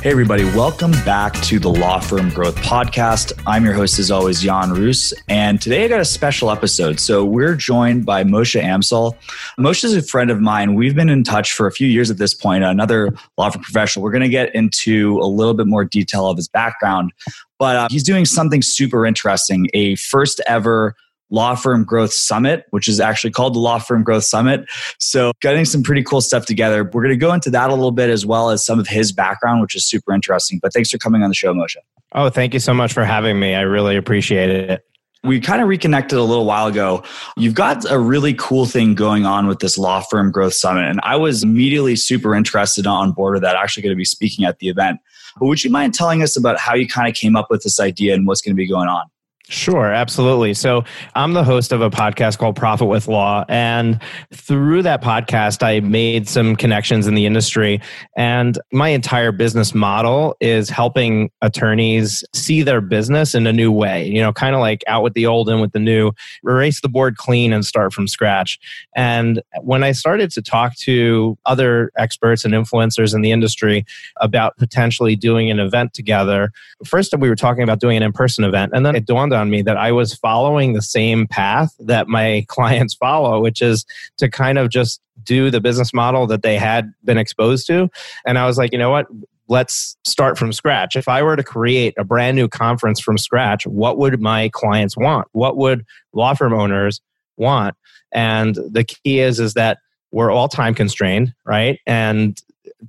Hey, everybody, welcome back to the Law Firm Growth Podcast. I'm your host, as always, Jan Roos. And today I got a special episode. So we're joined by Moshe Amsel. Moshe is a friend of mine. We've been in touch for a few years at this point, another law firm professional. We're going to get into a little bit more detail of his background, but uh, he's doing something super interesting a first ever Law Firm Growth Summit, which is actually called the Law Firm Growth Summit. So, getting some pretty cool stuff together. We're going to go into that a little bit as well as some of his background, which is super interesting. But thanks for coming on the show, Moshe. Oh, thank you so much for having me. I really appreciate it. We kind of reconnected a little while ago. You've got a really cool thing going on with this Law Firm Growth Summit. And I was immediately super interested on board with that, actually going to be speaking at the event. But would you mind telling us about how you kind of came up with this idea and what's going to be going on? Sure, absolutely. So, I'm the host of a podcast called Profit with Law. And through that podcast, I made some connections in the industry. And my entire business model is helping attorneys see their business in a new way, you know, kind of like out with the old and with the new, erase the board clean and start from scratch. And when I started to talk to other experts and influencers in the industry about potentially doing an event together, first we were talking about doing an in person event. And then it dawned on me that I was following the same path that my clients follow, which is to kind of just do the business model that they had been exposed to. And I was like, you know what? Let's start from scratch. If I were to create a brand new conference from scratch, what would my clients want? What would law firm owners want? And the key is is that we're all time constrained, right? And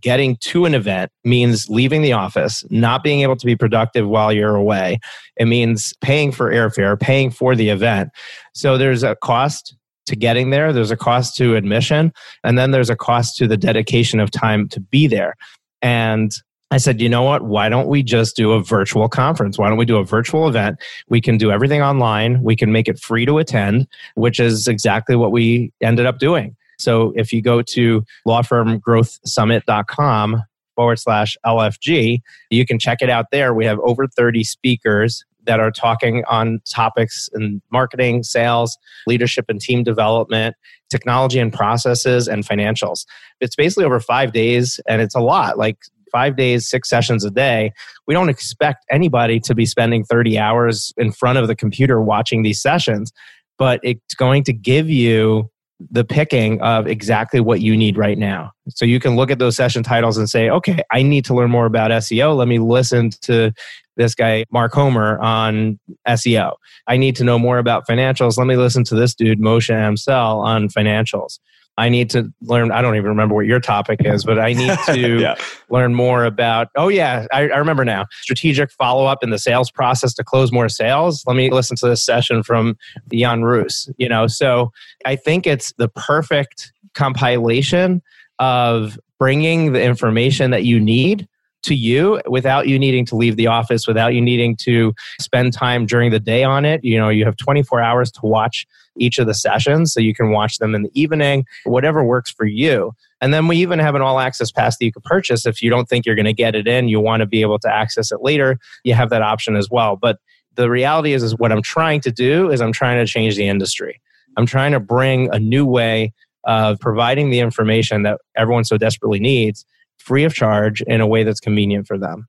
getting to an event means leaving the office, not being able to be productive while you're away. It means paying for airfare, paying for the event. So there's a cost to getting there, there's a cost to admission, and then there's a cost to the dedication of time to be there. And I said, you know what? Why don't we just do a virtual conference? Why don't we do a virtual event? We can do everything online. We can make it free to attend, which is exactly what we ended up doing. So if you go to lawfirmgrowthsummit.com forward slash LFG, you can check it out there. We have over 30 speakers that are talking on topics in marketing, sales, leadership and team development, technology and processes, and financials. It's basically over five days, and it's a lot. Like five days, six sessions a day. We don't expect anybody to be spending 30 hours in front of the computer watching these sessions, but it's going to give you the picking of exactly what you need right now. So you can look at those session titles and say, okay, I need to learn more about SEO. Let me listen to this guy, Mark Homer, on SEO. I need to know more about financials. Let me listen to this dude, Moshe Amsel, on financials. I need to learn. I don't even remember what your topic is, but I need to yeah. learn more about. Oh yeah, I, I remember now. Strategic follow up in the sales process to close more sales. Let me listen to this session from Jan Roos. You know, so I think it's the perfect compilation of bringing the information that you need to you without you needing to leave the office, without you needing to spend time during the day on it. You know, you have 24 hours to watch each of the sessions, so you can watch them in the evening, whatever works for you. And then we even have an all access pass that you can purchase if you don't think you're going to get it in, you want to be able to access it later, you have that option as well. But the reality is, is what I'm trying to do is I'm trying to change the industry. I'm trying to bring a new way of providing the information that everyone so desperately needs free of charge in a way that's convenient for them.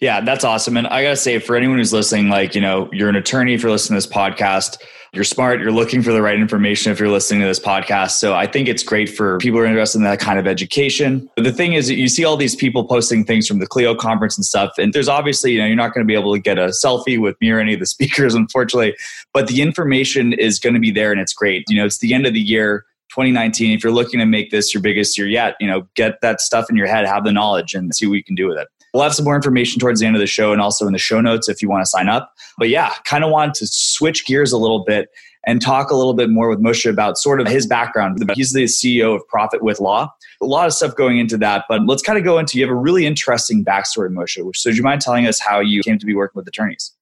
Yeah, that's awesome. And I got to say, for anyone who's listening, like, you know, you're an attorney if you're listening to this podcast, you're smart, you're looking for the right information if you're listening to this podcast. So I think it's great for people who are interested in that kind of education. But the thing is, you see all these people posting things from the Clio conference and stuff. And there's obviously, you know, you're not going to be able to get a selfie with me or any of the speakers, unfortunately. But the information is going to be there and it's great. You know, it's the end of the year 2019 if you're looking to make this your biggest year yet you know get that stuff in your head have the knowledge and see what you can do with it we'll have some more information towards the end of the show and also in the show notes if you want to sign up but yeah kind of want to switch gears a little bit and talk a little bit more with Moshe about sort of his background. He's the CEO of Profit with Law. A lot of stuff going into that, but let's kind of go into you have a really interesting backstory, Moshe. So, do you mind telling us how you came to be working with attorneys?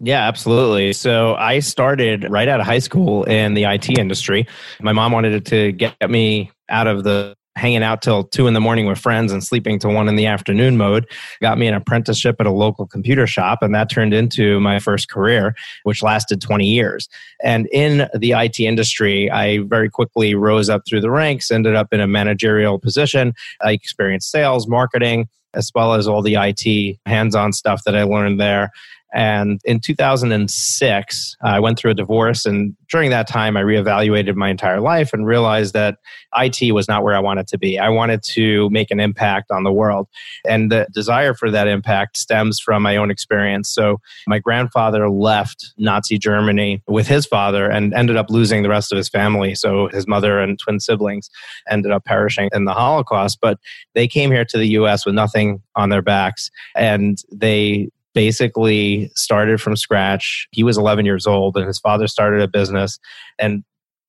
Yeah, absolutely. So I started right out of high school in the IT industry. My mom wanted to get me out of the hanging out till two in the morning with friends and sleeping till one in the afternoon mode got me an apprenticeship at a local computer shop and that turned into my first career which lasted 20 years. And in the IT industry I very quickly rose up through the ranks ended up in a managerial position. I experienced sales marketing as well as all the IT hands-on stuff that I learned there and in 2006, I went through a divorce. And during that time, I reevaluated my entire life and realized that IT was not where I wanted to be. I wanted to make an impact on the world. And the desire for that impact stems from my own experience. So, my grandfather left Nazi Germany with his father and ended up losing the rest of his family. So, his mother and twin siblings ended up perishing in the Holocaust. But they came here to the US with nothing on their backs. And they basically started from scratch. He was 11 years old and his father started a business. And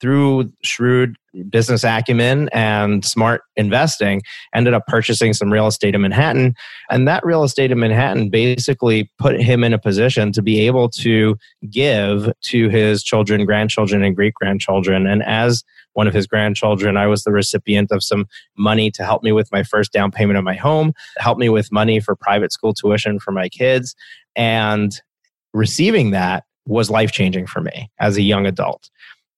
through shrewd business acumen and smart investing, ended up purchasing some real estate in Manhattan. And that real estate in Manhattan basically put him in a position to be able to give to his children, grandchildren, and great grandchildren. And as one of his grandchildren. I was the recipient of some money to help me with my first down payment of my home, help me with money for private school tuition for my kids. And receiving that was life changing for me as a young adult.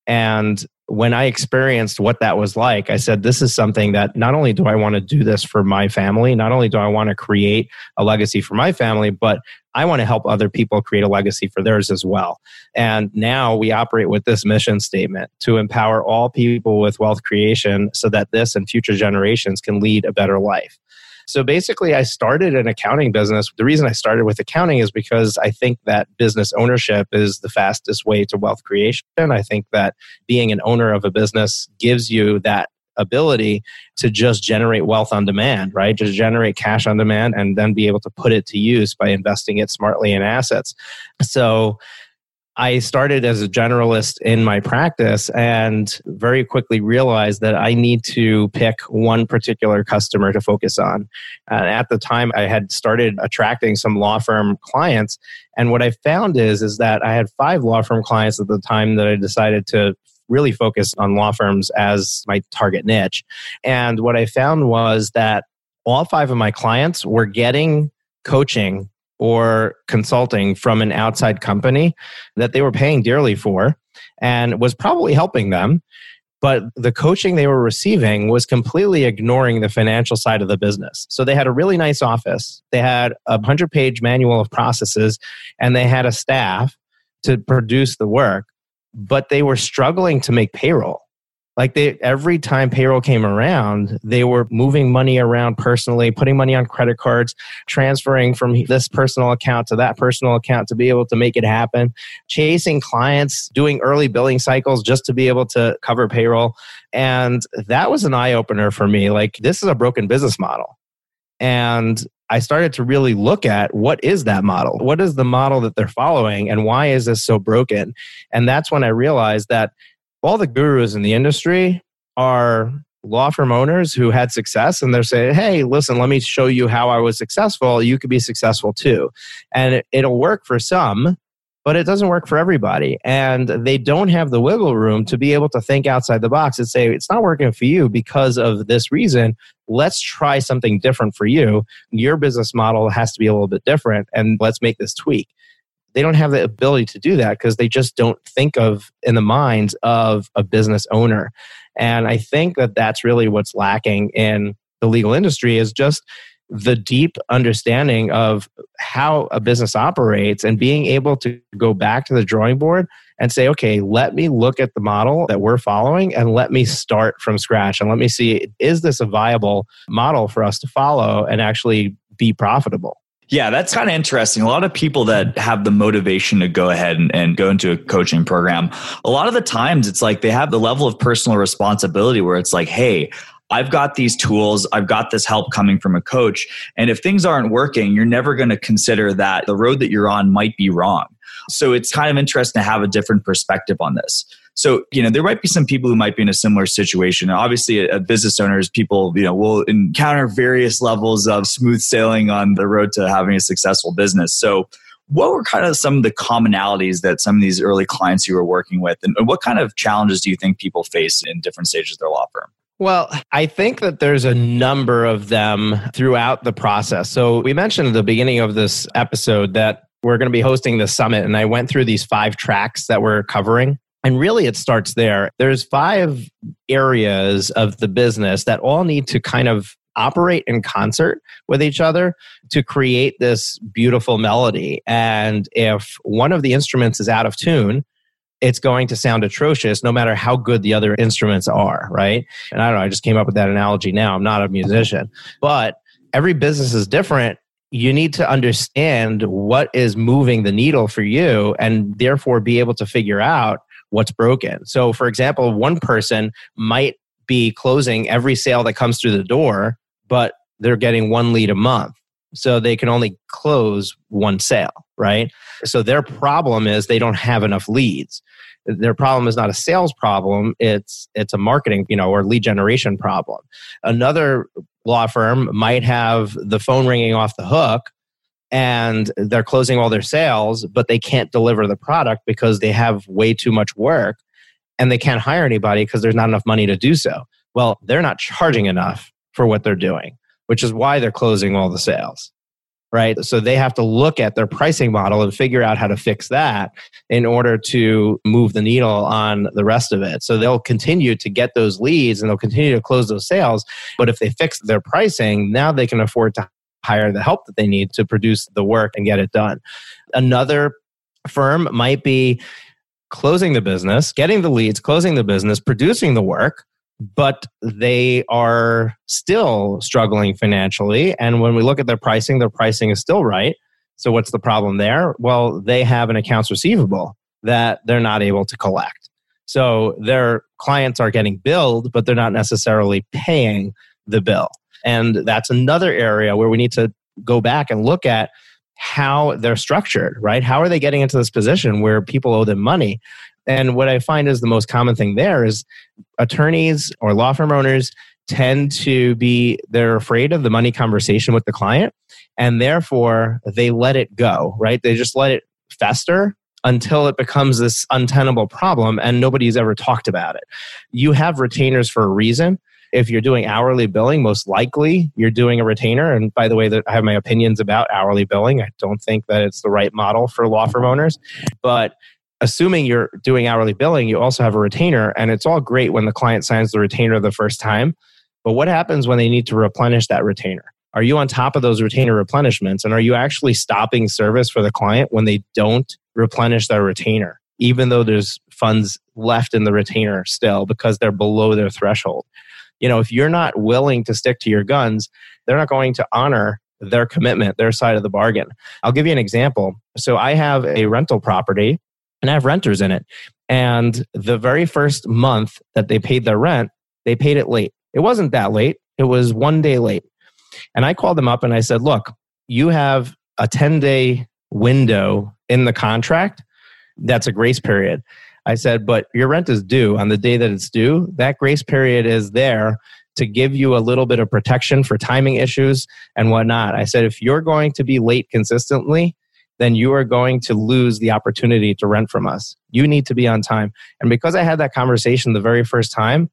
And when I experienced what that was like, I said, This is something that not only do I want to do this for my family, not only do I want to create a legacy for my family, but I want to help other people create a legacy for theirs as well. And now we operate with this mission statement to empower all people with wealth creation so that this and future generations can lead a better life. So basically, I started an accounting business. The reason I started with accounting is because I think that business ownership is the fastest way to wealth creation. I think that being an owner of a business gives you that ability to just generate wealth on demand, right? Just generate cash on demand and then be able to put it to use by investing it smartly in assets. So I started as a generalist in my practice and very quickly realized that I need to pick one particular customer to focus on. And at the time, I had started attracting some law firm clients. And what I found is, is that I had five law firm clients at the time that I decided to really focus on law firms as my target niche. And what I found was that all five of my clients were getting coaching or consulting from an outside company that they were paying dearly for and was probably helping them. But the coaching they were receiving was completely ignoring the financial side of the business. So they had a really nice office, they had a 100 page manual of processes, and they had a staff to produce the work, but they were struggling to make payroll like they every time payroll came around they were moving money around personally putting money on credit cards transferring from this personal account to that personal account to be able to make it happen chasing clients doing early billing cycles just to be able to cover payroll and that was an eye opener for me like this is a broken business model and I started to really look at what is that model? What is the model that they're following and why is this so broken? And that's when I realized that all the gurus in the industry are law firm owners who had success and they're saying, hey, listen, let me show you how I was successful. You could be successful too. And it, will work for some, but it doesn't work for everybody. And they don't have the wiggle room to be able to think outside the box and say, it's not working for you because of this reason. Let's try something different for you. Your business model has to be a little bit different, and let's make this tweak they don't have the ability to do that because they just don't think of in the minds of a business owner and i think that that's really what's lacking in the legal industry is just the deep understanding of how a business operates and being able to go back to the drawing board and say, okay, let me look at the model that we're following and let me start from scratch and let me see, is this a viable model for us to follow and actually be profitable? Yeah, that's kind of interesting. A lot of people that have the motivation to go ahead and, and, go into a coaching program, a lot of the times it's like they have the level of personal responsibility where it's like, hey, I've got these tools, I've got this help coming from a coach. And if things aren't working, you're never going to consider that the road that you're on might be wrong. So it's kind of interesting to have a different perspective on this. So, you know, there might be some people who might be in a similar situation. Obviously, a, business owners, people, you know, will encounter various levels of smooth sailing on the road to having a successful business. So, what were kind of some of the commonalities that some of these early clients you were working with, and what kind of challenges do you think people face in different stages of their law firm? Well, I think that there's a number of them throughout the process. So, we mentioned at the beginning of this episode that we're going to be hosting the summit, and I went through these five tracks that we're covering. And really, it starts there. There's five areas of the business that all need to kind of operate in concert with each other to create this beautiful melody. And if one of the instruments is out of tune, it's going to sound atrocious no matter how good the other instruments are, right? And I don't know, I just came up with that analogy now. I'm not a musician, but every business is different. You need to understand what is moving the needle for you and therefore be able to figure out what's broken. So, for example, one person might be closing every sale that comes through the door, but they're getting one lead a month. So they can only close one sale, right? So their problem is they don't have enough leads. Their problem is not a sales problem, it's it's a marketing, you know, or lead generation problem. Another law firm might have the phone ringing off the hook and they're closing all their sales, but they can't deliver the product because they have way too much work and they can't hire anybody because there's not enough money to do so. Well, they're not charging enough for what they're doing, which is why they're closing all the sales. Right. So they have to look at their pricing model and figure out how to fix that in order to move the needle on the rest of it. So they'll continue to get those leads and they'll continue to close those sales. But if they fix their pricing, now they can afford to hire the help that they need to produce the work and get it done. Another firm might be closing the business, getting the leads, closing the business, producing the work, but they are still struggling financially. And when we look at their pricing, their pricing is still right. So, what's the problem there? Well, they have an accounts receivable that they're not able to collect. So, their clients are getting billed, but they're not necessarily paying the bill. And that's another area where we need to go back and look at how they're structured, right? How are they getting into this position where people owe them money? And what I find is the most common thing there is attorneys or law firm owners tend to be they're afraid of the money conversation with the client and therefore they let it go, right? They just let it fester until it becomes this untenable problem and nobody's ever talked about it. You have retainers for a reason. If you're doing hourly billing, most likely you're doing a retainer. And by the way, that I have my opinions about hourly billing. I don't think that it's the right model for law firm owners, but assuming you're doing hourly billing, you also have a retainer, and it's all great when the client signs the retainer the first time. But what happens when they need to replenish that retainer? Are you on top of those retainer replenishments? And are you actually stopping service for the client when they don't replenish their retainer, even though there's funds left in the retainer still because they're below their threshold? You know, if you're not willing to stick to your guns, they're not going to honor their commitment, their side of the bargain. I'll give you an example. So I have a rental property and I have renters in it. And the very first month that they paid their rent, they paid it late. It wasn't that late, it was one day late. And I called them up and I said, Look, you have a 10 day window in the contract. That's a grace period. I said, but your rent is due on the day that it's due. That grace period is there to give you a little bit of protection for timing issues and whatnot. I said, if you're going to be late consistently, then you are going to lose the opportunity to rent from us. You need to be on time. And because I had that conversation the very first time,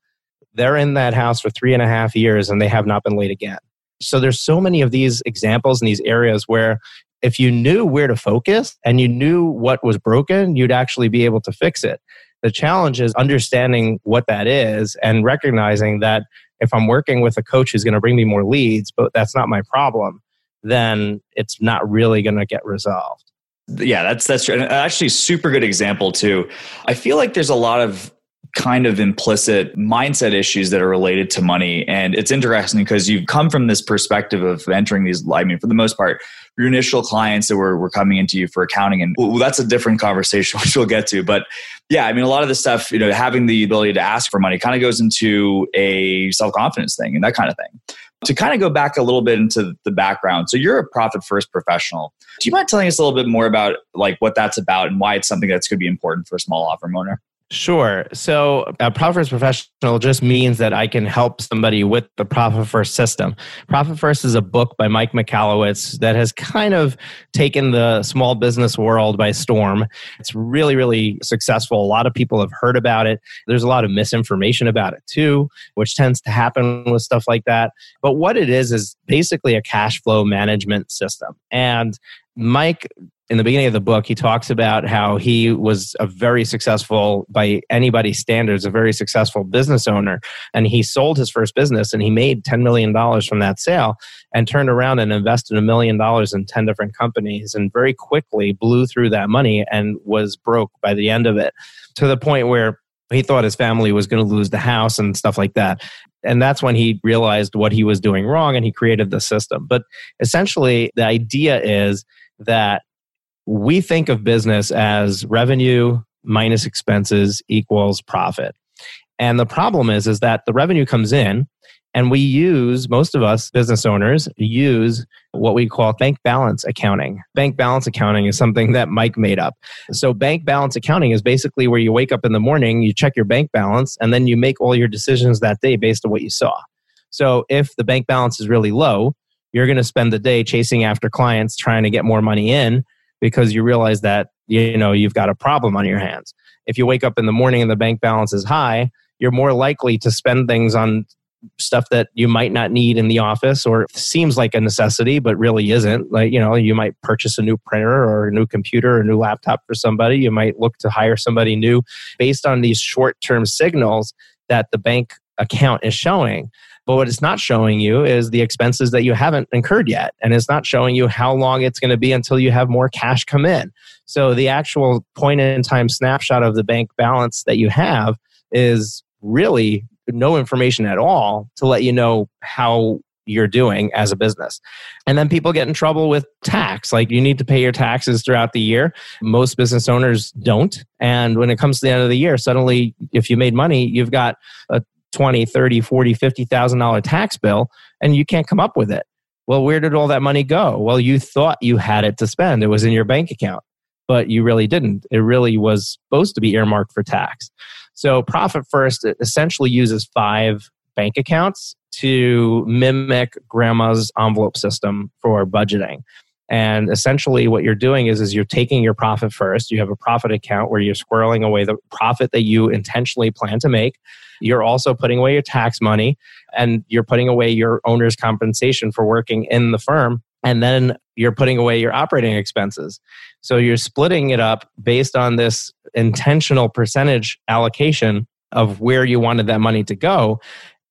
they're in that house for three and a half years and they have not been late again. So there's so many of these examples in these areas where if you knew where to focus and you knew what was broken, you'd actually be able to fix it. The challenge is understanding what that is and recognizing that if I'm working with a coach who's going to bring me more leads, but that's not my problem, then it's not really going to get resolved. Yeah, that's that's true. Uh, actually super good example too. I feel like there's a lot of kind of implicit mindset issues that are related to money. And it's interesting because you've come from this perspective of entering these I mean for the most part your initial clients that were, were coming into you for accounting. And well, that's a different conversation which we'll get to. But yeah i mean a lot of the stuff you know having the ability to ask for money kind of goes into a self-confidence thing and that kind of thing. To kind of go back a little bit into the background so you're a profit first professional. Do you mind telling us a little bit more about like what that's about and why it's something that's going to be important for a small law firm owner Sure. So a profit first professional just means that I can help somebody with the profit first system. Profit first is a book by Mike Michalowicz that has kind of taken the small business world by storm. It's really, really successful. A lot of people have heard about it. There's a lot of misinformation about it too, which tends to happen with stuff like that. But what it is is basically a cash flow management system. And Mike in the beginning of the book, he talks about how he was a very successful, by anybody's standards, a very successful business owner. And he sold his first business and he made $10 million from that sale and turned around and invested a million dollars in 10 different companies and very quickly blew through that money and was broke by the end of it to the point where he thought his family was going to lose the house and stuff like that. And that's when he realized what he was doing wrong and he created the system. But essentially, the idea is that we think of business as revenue minus expenses equals profit. And the problem is, is that the revenue comes in and we use, most of us business owners use what we call bank balance accounting. Bank balance accounting is something that Mike made up. So, bank balance accounting is basically where you wake up in the morning, you check your bank balance, and then you make all your decisions that day based on what you saw. So, if the bank balance is really low, you're going to spend the day chasing after clients trying to get more money in because you realize that you know you've got a problem on your hands. If you wake up in the morning and the bank balance is high, you're more likely to spend things on stuff that you might not need in the office or seems like a necessity but really isn't. Like you know you might purchase a new printer or a new computer or a new laptop for somebody. You might look to hire somebody new based on these short-term signals that the bank account is showing but what it's not showing you is the expenses that you haven't incurred yet. And it's not showing you how long it's going to be until you have more cash come in. So the actual point in time snapshot of the bank balance that you have is really no information at all to let you know how you're doing as a business. And then people get in trouble with tax. Like you need to pay your taxes throughout the year. Most business owners don't. And when it comes to the end of the year, suddenly if you made money, you've got a 20, 30, 40, 50,000 dollar tax bill and you can't come up with it. Well, where did all that money go? Well, you thought you had it to spend. It was in your bank account, but you really didn't. It really was supposed to be earmarked for tax. So, Profit First essentially uses five bank accounts to mimic grandma's envelope system for budgeting. And essentially, what you're doing is, is you're taking your profit first. You have a profit account where you're squirreling away the profit that you intentionally plan to make. You're also putting away your tax money and you're putting away your owner's compensation for working in the firm. And then you're putting away your operating expenses. So you're splitting it up based on this intentional percentage allocation of where you wanted that money to go.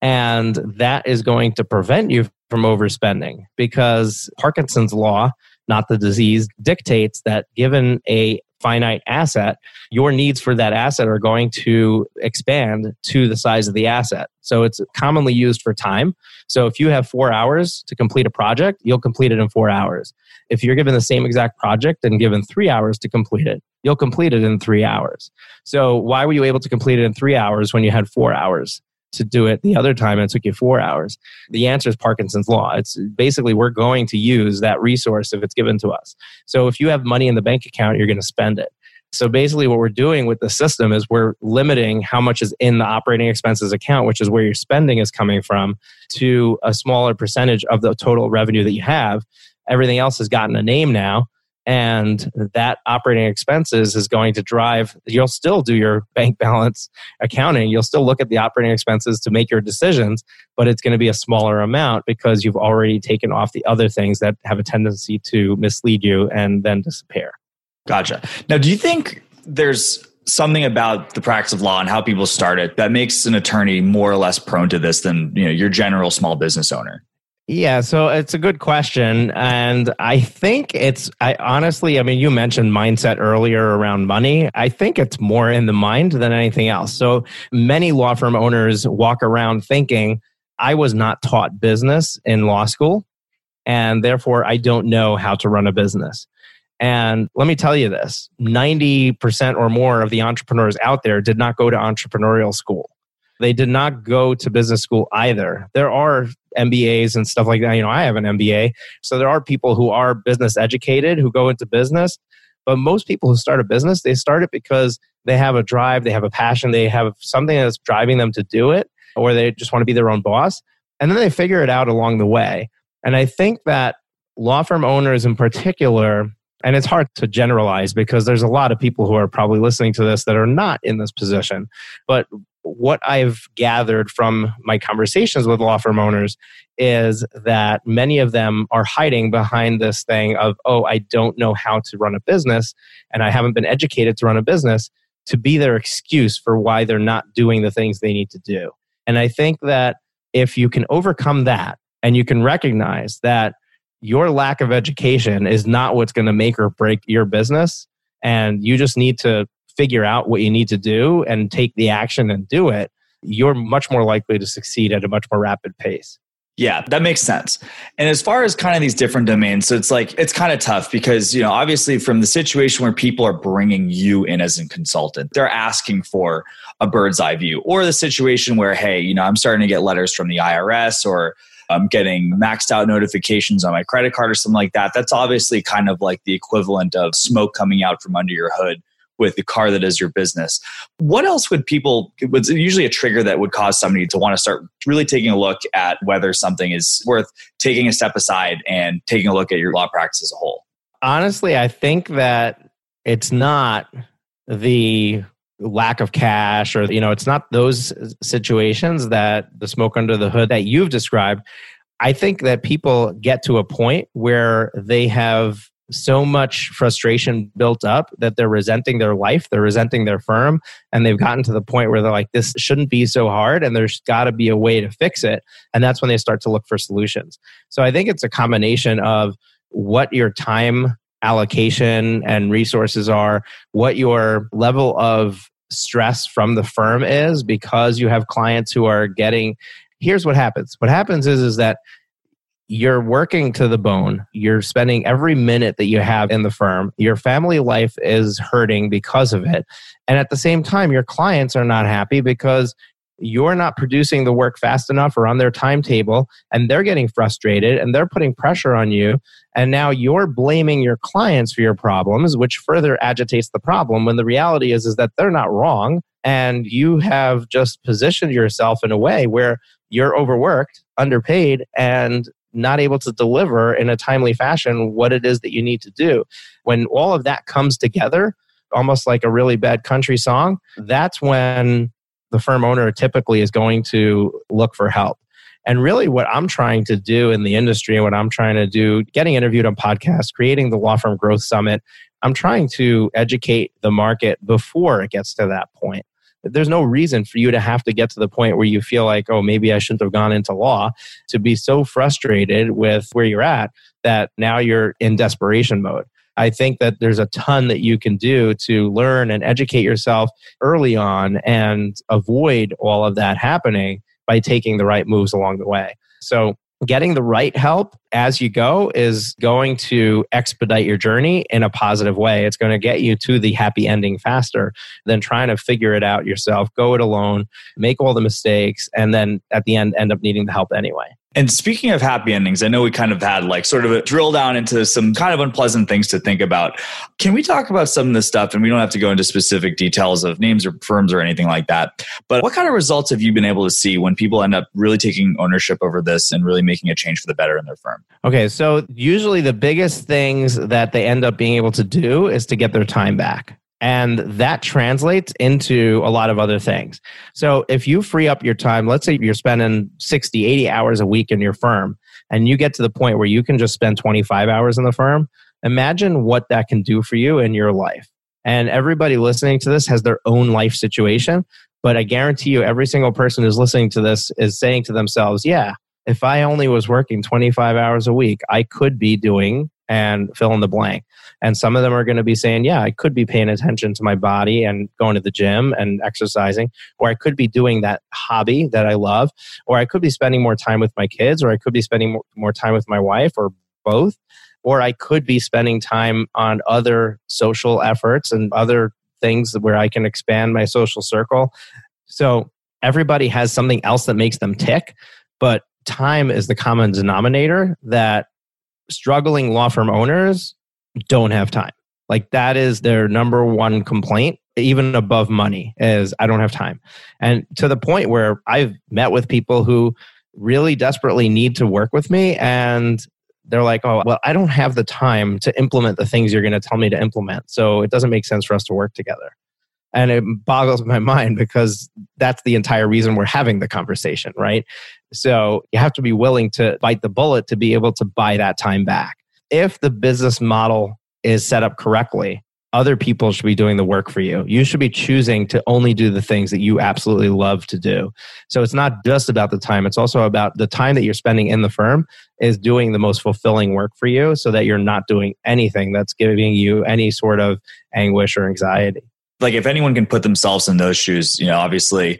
And that is going to prevent you from overspending because Parkinson's law, not the disease, dictates that given a finite asset, your needs for that asset are going to expand to the size of the asset. So it's commonly used for time. So if you have four hours to complete a project, you'll complete it in four hours. If you're given the same exact project and given three hours to complete it, you'll complete it in three hours. So why were you able to complete it in three hours when you had four hours? To do it the other time and it took you four hours? The answer is Parkinson's law. It's basically we're going to use that resource if it's given to us. So if you have money in the bank account, you're going to spend it. So basically, what we're doing with the system is we're limiting how much is in the operating expenses account, which is where your spending is coming from, to a smaller percentage of the total revenue that you have. Everything else has gotten a name now and that operating expenses is going to drive you'll still do your bank balance accounting. You'll still look at the operating expenses to make your decisions but it's going to be a smaller amount because you've already taken off the other things that have a tendency to mislead you and then disappear. Gotcha. Now do you think there's something about the practice of law and how people start it that makes an attorney more or less prone to this than you know your general small business owner yeah, so it's a good question. And I think it's, I honestly, I mean, you mentioned mindset earlier around money. I think it's more in the mind than anything else. So many law firm owners walk around thinking, I was not taught business in law school, and therefore I don't know how to run a business. And let me tell you this 90% or more of the entrepreneurs out there did not go to entrepreneurial school. They did not go to business school either. There are MBAs and stuff like that. You know, I have an MBA. So there are people who are business educated who go into business, But most people who start a business, they start it because they have a drive, they have a passion, they have something that's driving them to do it, or they just want to be their own boss. And then they figure it out along the way. And I think that law firm owners in particular, and it's hard to generalize because there's a lot of people who are probably listening to this that are not in this position. But what I've gathered from my conversations with law firm owners is that many of them are hiding behind this thing of, oh, I don't know how to run a business and I haven't been educated to run a business to be their excuse for why they're not doing the things they need to do. And I think that if you can overcome that and you can recognize that your lack of education is not what's going to make or break your business, and you just need to figure out what you need to do and take the action and do it, you're much more likely to succeed at a much more rapid pace. Yeah, that makes sense. And as far as kind of these different domains, so it's like it's kind of tough because, you know, obviously from the situation where people are bringing you in as a consultant, they're asking for a bird's eye view, or the situation where, hey, you know, I'm starting to get letters from the IRS or I'm getting maxed out notifications on my credit card or something like that. That's obviously kind of like the equivalent of smoke coming out from under your hood with the car that is your business. What else would people, was usually a trigger that would cause somebody to want to start really taking a look at whether something is worth taking a step aside and taking a look at your law practice as a whole? Honestly, I think that it's not the lack of cash or you know it's not those situations that the smoke under the hood that you've described i think that people get to a point where they have so much frustration built up that they're resenting their life, they're resenting their firm, and they've gotten to the point where they're like, this shouldn't be so hard, and there's got to be a way to fix it. And that's when they start to look for solutions. So I think it's a combination of what your time allocation and resources are, what your level of stress from the firm is because you have clients who are getting here's what happens what happens is is that you're working to the bone. You're spending every minute that you have in the firm. Your family life is hurting because of it. And at the same time, your clients are not happy because you're not producing the work fast enough or on their timetable and they're getting frustrated and they're putting pressure on you and now you're blaming your clients for your problems which further agitates the problem when the reality is is that they're not wrong and you have just positioned yourself in a way where you're overworked underpaid and not able to deliver in a timely fashion what it is that you need to do. When all of that comes together, almost like a really bad country song, that's when the firm owner typically is going to look for help. And really, what I'm trying to do in the industry and what I'm trying to do, getting interviewed on podcasts, creating the Law Firm Growth Summit, I'm trying to educate the market before it gets to that point there's no reason for you to have to get to the point where you feel like, oh, maybe I shouldn't have gone into law, to be so frustrated with where you're at that now you're in desperation mode. I think that there's a ton that you can do to learn and educate yourself early on and avoid all of that happening by taking the right moves along the way. So getting the right help as you go is going to expedite your journey in a positive way. It's going to get you to the happy ending faster than trying to figure it out yourself, go it alone, make all the mistakes, and then at the end end up needing the help anyway. And speaking of happy endings, I know we kind of had like sort of a drill down into some kind of unpleasant things to think about. Can we talk about some of this stuff? And we don't have to go into specific details of names or firms or anything like that. But what kind of results have you been able to see when people end up really taking ownership over this and really making a change for the better in their firm? Okay. So usually the biggest things that they end up being able to do is to get their time back. And that translates into a lot of other things. So if you free up your time, let's say you're spending 60, 80 hours a week in your firm, and you get to the point where you can just spend 25 hours in the firm, imagine what that can do for you in your life. And everybody listening to this has their own life situation. But I guarantee you, every single person who's listening to this is saying to themselves, yeah, if I only was working 25 hours a week, I could be doing and fill in the blank. And some of them are going to be saying, yeah, I could be paying attention to my body and going to the gym and exercising, or I could be doing that hobby that I love, or I could be spending more time with my kids, or I could be spending more time with my wife, or both. Or I could be spending time on other social efforts and other things where I can expand my social circle. So everybody has something else that makes them tick, but time is the common denominator that struggling law firm owners don't have time. Like that is their number one complaint, even above money, is I don't have time. And to the point where I've met with people who really desperately need to work with me and they're like, oh, well, I don't have the time to implement the things you're going to tell me to implement. So it doesn't make sense for us to work together. And it boggles my mind because that's the entire reason we're having the conversation, right? So you have to be willing to bite the bullet to be able to buy that time back. If the business model is set up correctly, other people should be doing the work for you. You should be choosing to only do the things that you absolutely love to do. So it's not just about the time, it's also about the time that you're spending in the firm is doing the most fulfilling work for you so that you're not doing anything that's giving you any sort of anguish or anxiety like if anyone can put themselves in those shoes you know obviously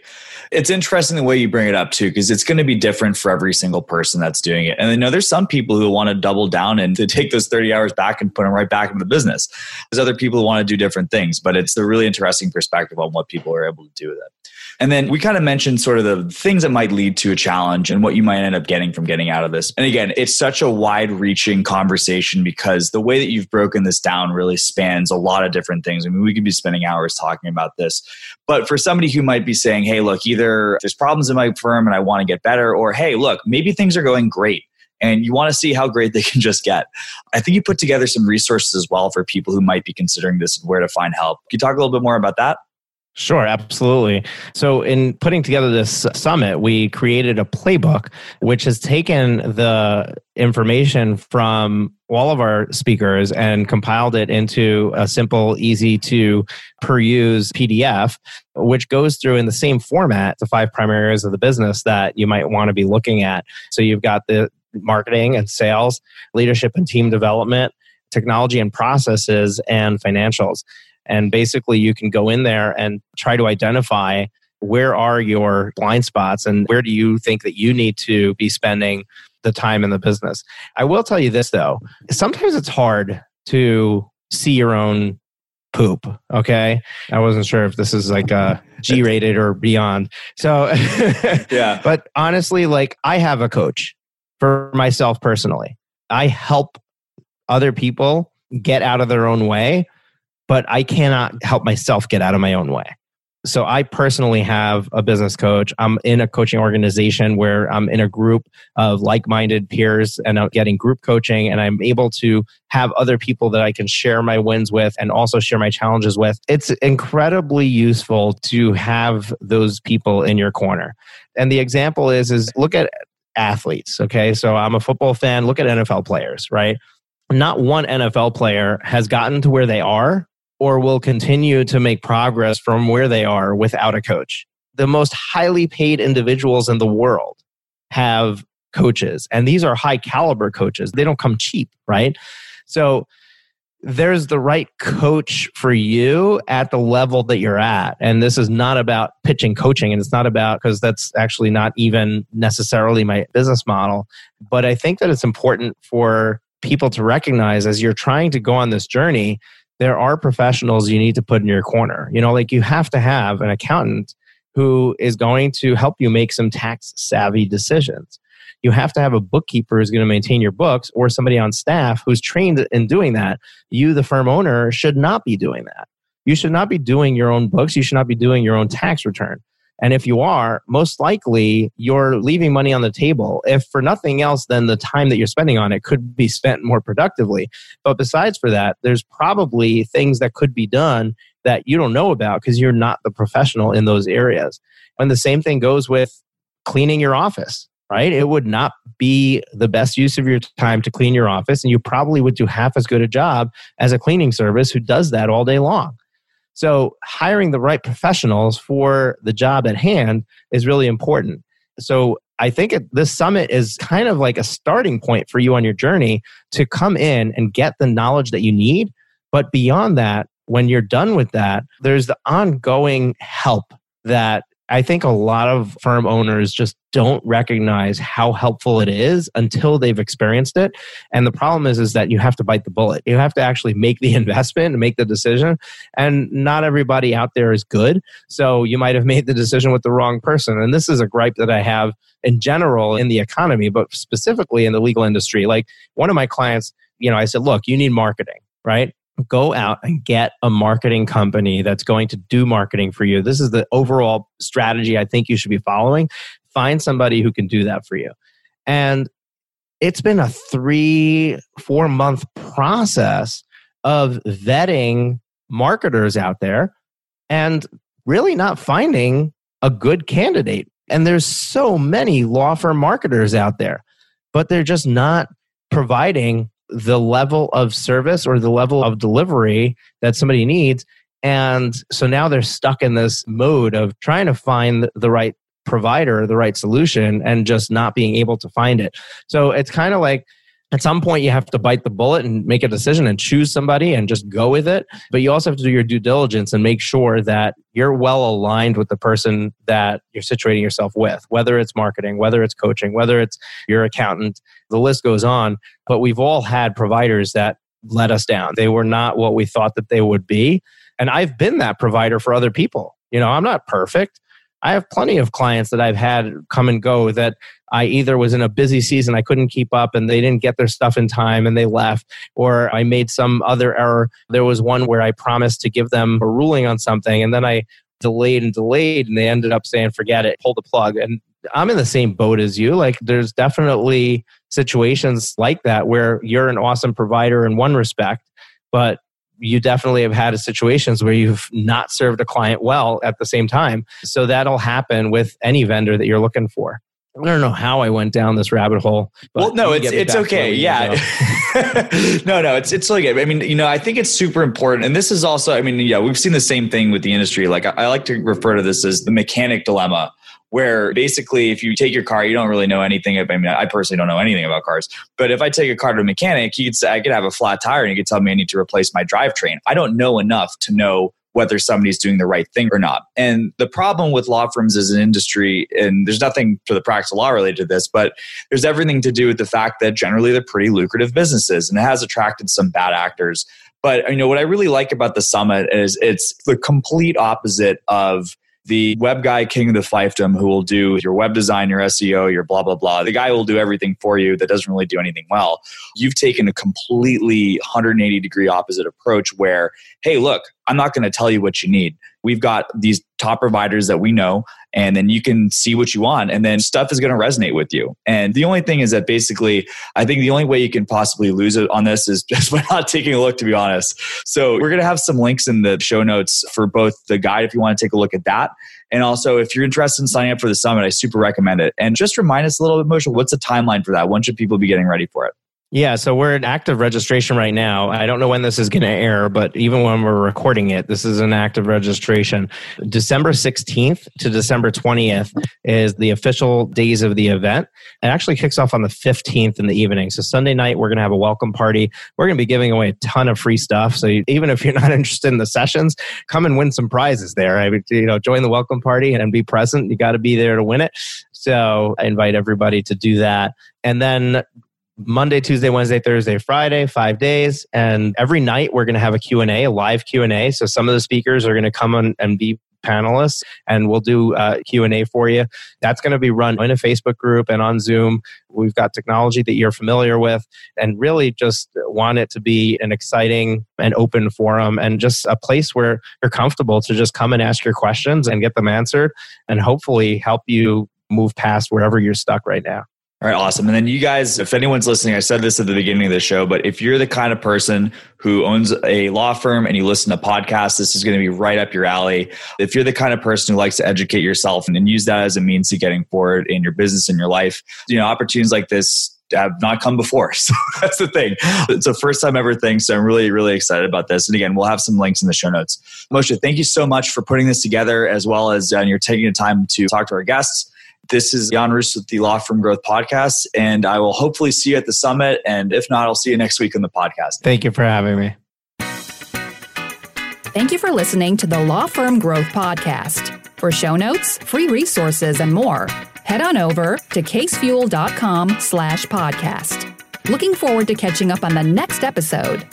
it's interesting the way you bring it up too because it's going to be different for every single person that's doing it. And i know there's some people who want to double down and to take those 30 hours back and put them right back into the business. There's other people who want to do different things but it's a really interesting perspective on what people are able to do with it and then we kind of mentioned sort of the things that might lead to a challenge and what you might end up getting from getting out of this. And again, it's such a wide reaching conversation because the way that you've broken this down really spans a lot of different things. I mean, we could be spending hours talking about this. But for somebody who might be saying, hey, look, either there's problems in my firm and I want to get better, or hey, look, maybe things are going great and you want to see how great they can just get. I think you put together some resources as well for people who might be considering this and where to find help. Can you talk a little bit more about that? Sure, absolutely. So, in putting together this summit, we created a playbook which has taken the information from all of our speakers and compiled it into a simple, easy to peruse PDF, which goes through in the same format the five primary areas of the business that you might want to be looking at. So, you've got the marketing and sales, leadership and team development, technology and processes, and financials. And basically, you can go in there and try to identify where are your blind spots and where do you think that you need to be spending the time in the business. I will tell you this though, sometimes it's hard to see your own poop. Okay. I wasn't sure if this is like uh, a G rated or beyond. So, yeah. But honestly, like I have a coach for myself personally. I help other people get out of their own way but I cannot help myself get out of my own way. So I personally have a business coach. I'm in a coaching organization where I'm in a group of like-minded peers and I'm getting group coaching and I'm able to have other people that I can share my wins with and also share my challenges with. It's incredibly useful to have those people in your corner. And the example is is look at athletes, okay? So I'm a football fan, look at NFL players, right? Not one NFL player has gotten to where they are or will continue to make progress from where they are without a coach. The most highly paid individuals in the world have coaches, and these are high caliber coaches. They don't come cheap, right? So there's the right coach for you at the level that you're at. And this is not about pitching coaching, and it's not about because that's actually not even necessarily my business model. But I think that it's important for people to recognize as you're trying to go on this journey there are professionals you need to put in your corner. You know, like you have to have an accountant who is going to help you make some tax savvy decisions. You have to have a bookkeeper who's going to maintain your books or somebody on staff who's trained in doing that. You, the firm owner, should not be doing that. You should not be doing your own books. You should not be doing your own tax return. And if you are, most likely you're leaving money on the table. If for nothing else, then the time that you're spending on it could be spent more productively. But besides for that, there's probably things that could be done that you don't know about because you're not the professional in those areas. And the same thing goes with cleaning your office, right? It would not be the best use of your time to clean your office. And you probably would do half as good a job as a cleaning service who does that all day long. So, hiring the right professionals for the job at hand is really important. So, I think this summit is kind of like a starting point for you on your journey to come in and get the knowledge that you need. But beyond that, when you're done with that, there's the ongoing help that I think a lot of firm owners just don't recognize how helpful it is until they've experienced it. And the problem is, is that you have to bite the bullet. You have to actually make the investment and make the decision. And not everybody out there is good. So you might have made the decision with the wrong person. And this is a gripe that I have in general in the economy, but specifically in the legal industry. Like one of my clients, you know, I said, look, you need marketing, right? Go out and get a marketing company that's going to do marketing for you. This is the overall strategy I think you should be following. Find somebody who can do that for you. And it's been a three, four month process of vetting marketers out there and really not finding a good candidate. And there's so many law firm marketers out there, but they're just not providing the level of service or the level of delivery that somebody needs. And so now they're stuck in this mode of trying to find the right provider, the right solution, and just not being able to find it. So it's kind of like at some point you have to bite the bullet and make a decision and choose somebody and just go with it. But you also have to do your due diligence and make sure that you're well aligned with the person that you're situating yourself with whether it's marketing whether it's coaching whether it's your accountant the list goes on. But we've all had providers that let us down. They were not what we thought that they would be. And i've been that provider for other people. You know i'm not perfect I have plenty of clients that I've had come and go that I either was in a busy season, I couldn't keep up and they didn't get their stuff in time and they left, or I made some other error. There was one where I promised to give them a ruling on something and then I delayed and delayed and they ended up saying, forget it, pull the plug. And I'm in the same boat as you. Like, there's definitely situations like that where you're an awesome provider in one respect, but you definitely have had situations where you've not served a client well at the same time. So that'll happen with any vendor that you're looking for. I don't know how I went down this rabbit hole. well, no, it's it's okay. Yeah, no, no, it's it's like I mean, you know, I think it's super important, and this is also, I mean, yeah, we've seen the same thing with the industry. Like I, I like to refer to this as the mechanic dilemma where basically if you take your car, you don't really know anything. I mean, I personally don't know anything about cars, but if I take a car to a mechanic, he could say, I could have a flat tire and he could tell me I need to replace my drivetrain. I don't know enough to know whether somebody's doing the right thing or not. And the problem with law firms as an industry, and there's nothing to the practical law related to this, but there's everything to do with the fact that generally they're pretty lucrative businesses and it has attracted some bad actors. But you know what I really like about the summit is it's the complete opposite of the web guy king of the fiefdom who will do your web design, your SEO, your blah, blah, blah. The guy will do everything for you that doesn't really do anything well. You've taken a completely 180 degree opposite approach where, hey, look, I'm not going to tell you what you need. We've got these top providers that we know, and then you can see what you want, and then stuff is going to resonate with you. And the only thing is that basically, I think the only way you can possibly lose it on this is just by not taking a look, to be honest. So we're going to have some links in the show notes for both the guide if you want to take a look at that. And also, if you're interested in signing up for the summit, I super recommend it. And just remind us a little bit, Moshe, what's the timeline for that? When should people be getting ready for it? Yeah, so we're in active registration right now. I don't know when this is going to air, but even when we're recording it, this is an active registration. December 16th to December 20th is the official days of the event. It actually kicks off on the 15th in the evening. So Sunday night, we're going to have a welcome party. We're going to be giving away a ton of free stuff. So even if you're not interested in the sessions, come and win some prizes there. I you know, join the welcome party and be present. You got to be there to win it. So I invite everybody to do that. And then Monday, Tuesday, Wednesday, Thursday, Friday, five days. And every night we're going to have a Q&A, a live Q&A. So some of the speakers are going to come on and be panelists and we'll do uh, q&a for you that's going to be run in a facebook group and on zoom we've got technology that you're familiar with and really just want it to be an exciting and open forum and just a place where you're comfortable to just come and ask your questions and get them answered and hopefully help you move past wherever you're stuck right now all right, awesome. And then you guys, if anyone's listening, I said this at the beginning of the show, but if you're the kind of person who owns a law firm and you listen to podcasts, this is going to be right up your alley. If you're the kind of person who likes to educate yourself and, use that as a means to getting forward in your business and your life, you know, opportunities like this have not come before. So that's the thing. It's a first time ever thing. So I'm really, really excited about this. And again, we'll have some links in the show notes. Moshe, thank you so much for putting this together as well as uh, you're taking the time to talk to our guests. This is Jan Roos with the Law Firm Growth Podcast, and I will hopefully see you at the summit. And if not, I'll see you next week on the podcast. Thank you for having me. Thank you for listening to the Law Firm Growth Podcast. For show notes, free resources, and more, head on over to casefuel.com slash podcast. Looking forward to catching up on the next episode.